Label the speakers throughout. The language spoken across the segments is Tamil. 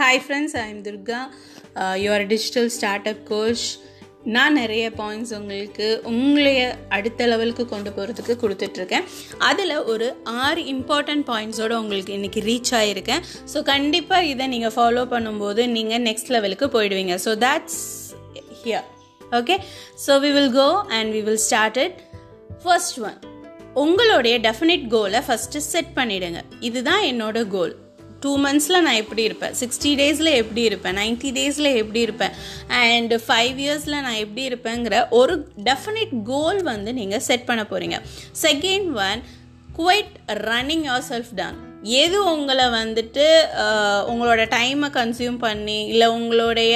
Speaker 1: Hi friends I am Durga your digital start up coach நான் நிறைய பாயிண்ட்ஸ் உங்களுக்கு உங்களைய அடுத்த லெவலுக்கு கொண்டு போகிறதுக்கு கொடுத்துட்ருக்கேன். அதில் ஒரு ஆறு இம்பார்ட்டண்ட் பாயிண்ட்ஸோடு உங்களுக்கு இன்றைக்கி ரீச் ஆகியிருக்கேன் ஸோ கண்டிப்பாக இதை நீங்கள் ஃபாலோ பண்ணும்போது நீங்கள் நெக்ஸ்ட் லெவலுக்கு போயிடுவீங்க. So that's here okay so we will go and we will start it first one உங்களுடைய டெஃபினிட் கோலை ஃபஸ்ட்டு செட் பண்ணிவிடுங்க இதுதான் என்னோட கோல் டூ மந்த்ஸில் நான் எப்படி இருப்பேன்? சிக்ஸ்டி டேஸில் எப்படி இருப்பேன்? நைன்ட்டி டேஸில் எப்படி இருப்பேன்? அண்ட் ஃபைவ் இயர்ஸில் நான் எப்படி இருப்பேங்கிற ஒரு டெஃபினிட் கோல் வந்து நீங்கள் செட் பண்ண போகிறீங்க second one quit running yourself down எது உங்களை வந்துட்டு உங்களோட டைமை கன்சியூம் பண்ணி இல்லை உங்களுடைய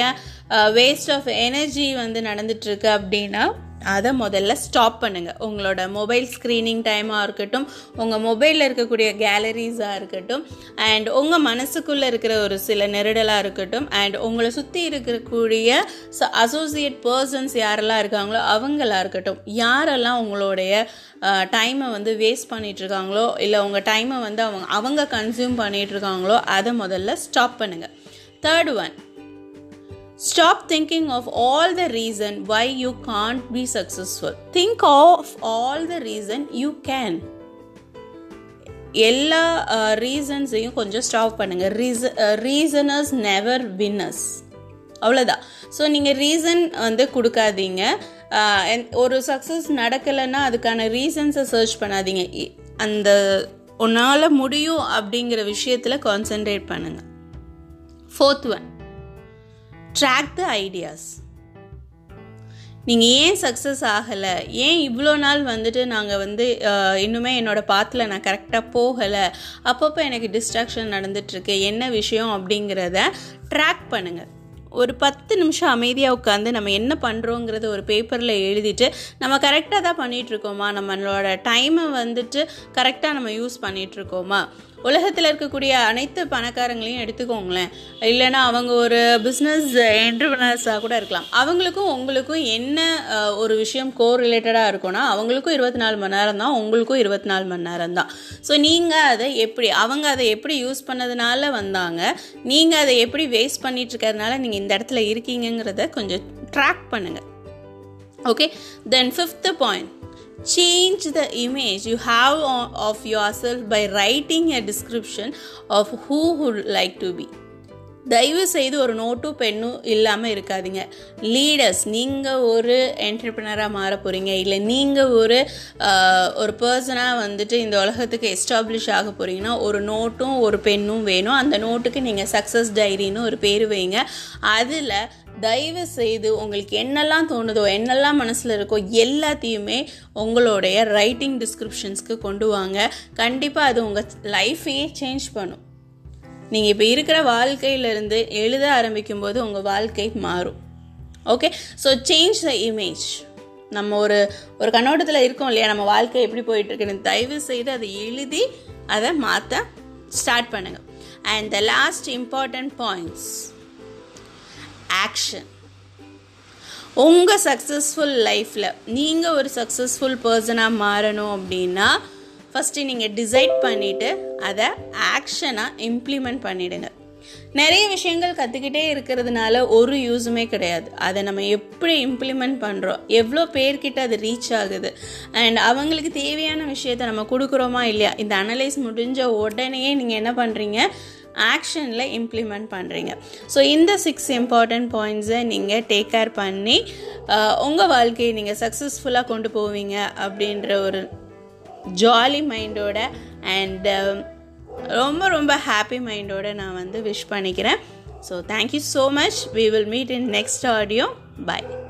Speaker 1: வேஸ்ட் ஆஃப் எனர்ஜி வந்து நடந்துட்டுருக்கு அப்படின்னா அதை முதல்ல ஸ்டாப் பண்ணுங்கள் உங்களோட மொபைல் ஸ்க்ரீனிங் டைமாக இருக்கட்டும் உங்கள் மொபைலில் இருக்கக்கூடிய கேலரிஸாக இருக்கட்டும் அண்ட் உங்கள் மனசுக்குள்ளே இருக்கிற ஒரு சில நெருடலாக இருக்கட்டும் அண்ட் உங்களை சுற்றி இருக்கக்கூடிய அசோசியேட் பர்சன்ஸ் யாரெல்லாம் இருக்காங்களோ அவங்களா இருக்கட்டும் யாரெல்லாம் உங்களுடைய டைமை வந்து வேஸ்ட் பண்ணிகிட்ருக்காங்களோ இல்லை உங்கள் டைமை வந்து அவங்க அவங்க கன்சியூம் பண்ணிகிட்ருக்காங்களோ அதை முதல்ல ஸ்டாப் பண்ணுங்கள் third one Stop thinking of all the reason why you can't be successful. Think of all the reason you can. எல்லா uh, ரீசன்ஸையும் கொஞ்சம் ஸ்டாப் பண்ணுங்கள் ரீச ரீசனர்ஸ் நெவர் வின்னர்ஸ் அவ்வளோதான் ஸோ நீங்கள் ரீசன் வந்து கொடுக்காதீங்க. Uh, ஒரு சக்ஸஸ் நடக்கலைன்னா அதுக்கான ரீசன்ஸை சர்ச் பண்ணாதீங்க. அந்த உன்னால் முடியும் அப்படிங்கிற விஷயத்தில் கான்சென்ட்ரேட் பண்ணுங்கள் fourth one track the ideas நீங்கள் ஏன் சக்ஸஸ் ஆகலை? ஏன் இவ்வளோ நாள் வந்துட்டு நாங்கள் வந்து இன்னுமே என்னோடய பாத்தில் நான் கரெக்டாக போகலை? அப்பப்போ எனக்கு டிஸ்ட்ராக்ஷன் நடந்துட்டுருக்கு. என்ன விஷயம் அப்படிங்கிறத ட்ராக் பண்ணுங்கள் ஒரு பத்து நிமிஷம் அமைதியாக உட்காந்து நம்ம என்ன பண்ணுறோங்கிறத ஒரு பேப்பரில் எழுதிட்டு நம்ம கரெக்டாக தான் பண்ணிகிட்ருக்கோமா நம்மளோட டைமை வந்துட்டு கரெக்டாக நம்ம யூஸ் பண்ணிகிட்ருக்கோமா உலகத்தில் இருக்கக்கூடிய அனைத்து பணக்காரங்களையும் எடுத்துக்கோங்களேன். இல்லைன்னா அவங்க ஒரு பிஸ்னஸ் என்டர்பிரினர்ஸாக கூட இருக்கலாம். அவங்களுக்கும் உங்களுக்கும் என்ன ஒரு விஷயம் கோ ரிலேட்டடாக இருக்கும்னா அவங்களுக்கும் இருபத்தி நாலு மணி நேரம் தான் உங்களுக்கும் இருபத்தி நாலு மணி நேரம் தான். ஸோ நீங்கள் அதை எப்படி அவங்க அதை எப்படி யூஸ் பண்ணதுனால வந்தாங்க நீங்கள் அதை எப்படி வேஸ்ட் பண்ணிட்டு இருக்கிறதுனால நீங்கள் இந்த இடத்துல இருக்கீங்கிறத கொஞ்சம் ட்ராக் பண்ணுங்கள் okay then fifth point change the image. You have of yourself by writing a description of who you would like to be தயவு செய்து ஒரு நோட்டும் பெண்ணும் இல்லாமல் இருக்காதீங்க. லீடர்ஸ் நீங்கள் ஒரு என்டர்பிரினராக மாற போகிறீங்க இல்லை நீங்கள் ஒரு ஒரு பர்சனாக வந்துட்டு இந்த உலகத்துக்கு எஸ்டாப்ளிஷ் ஆக போகிறீங்கன்னா ஒரு நோட்டும் ஒரு பெண்ணும் வேணும். அந்த நோட்டுக்கு நீங்கள் சக்ஸஸ் டைரின்னு ஒரு பேர் வைங்க. அதில் தயவு செய்து உங்களுக்கு என்னெல்லாம் தோணுதோ என்னெல்லாம் மனசில் இருக்கோ எல்லாத்தையுமே உங்களுடைய ரைட்டிங் டிஸ்கிரிப்ஷன்ஸ்க்கு கொண்டு வாங்க. கண்டிப்பாக அது உங்கள் லைஃபையே சேஞ்ச் பண்ணும். நீங்கள் இப்போ இருக்கிற வாழ்க்கையிலேருந்து எழுத ஆரம்பிக்கும் போது உங்கள் வாழ்க்கை மாறும். Okay so change the image நம்ம ஒரு ஒரு கண்ணோட்டத்தில் இருக்கோம் இல்லையா? நம்ம வாழ்க்கை எப்படி போயிட்டுருக்குன்னு தயவு செய்து அதை எழுதி அதை மாற்ற ஸ்டார்ட் பண்ணுங்கள் and the last important points action உங்கள் சக்ஸஸ்ஃபுல் லைஃப்பில் நீங்கள் ஒரு சக்ஸஸ்ஃபுல் பர்சனாக மாறணும் அப்படின்னா ஃபஸ்ட்டு நீங்கள் டிசைட் பண்ணிவிட்டு அதை ஆக்ஷனாக இம்ப்ளிமெண்ட் பண்ணிவிடுங்க நிறைய விஷயங்கள் கற்றுக்கிட்டே இருக்கிறதுனால ஒரு யூஸுமே கிடையாது. அதை நம்ம எப்படி இம்ப்ளிமெண்ட் பண்ணுறோம் எவ்வளோ பேர்கிட்ட அது ரீச் ஆகுது அண்ட் அவங்களுக்கு தேவையான விஷயத்த நம்ம கொடுக்குறோமா இல்லையா? இந்த அனலைஸ் முடிஞ்ச உடனே நீங்கள் என்ன பண்ணுறீங்க ஆக்ஷனில் இம்ப்ளிமெண்ட் பண்ணுறீங்க ஸோ இந்த சிக்ஸ் இம்பார்ட்டண்ட் பாயிண்ட்ஸை நீங்கள் டேக் கேர் பண்ணி உங்கள் வாழ்க்கையை நீங்கள் சக்ஸஸ்ஃபுல்லாக கொண்டு போவீங்க அப்படின்ற ஒரு ஜாலி மைண்டோட அண்ட் ரொம்ப ரொம்ப ஹாப்பி மைண்டோட நான் வந்து விஷ் பண்ணிக்கிறேன். So thank you so much we will meet in next audio bye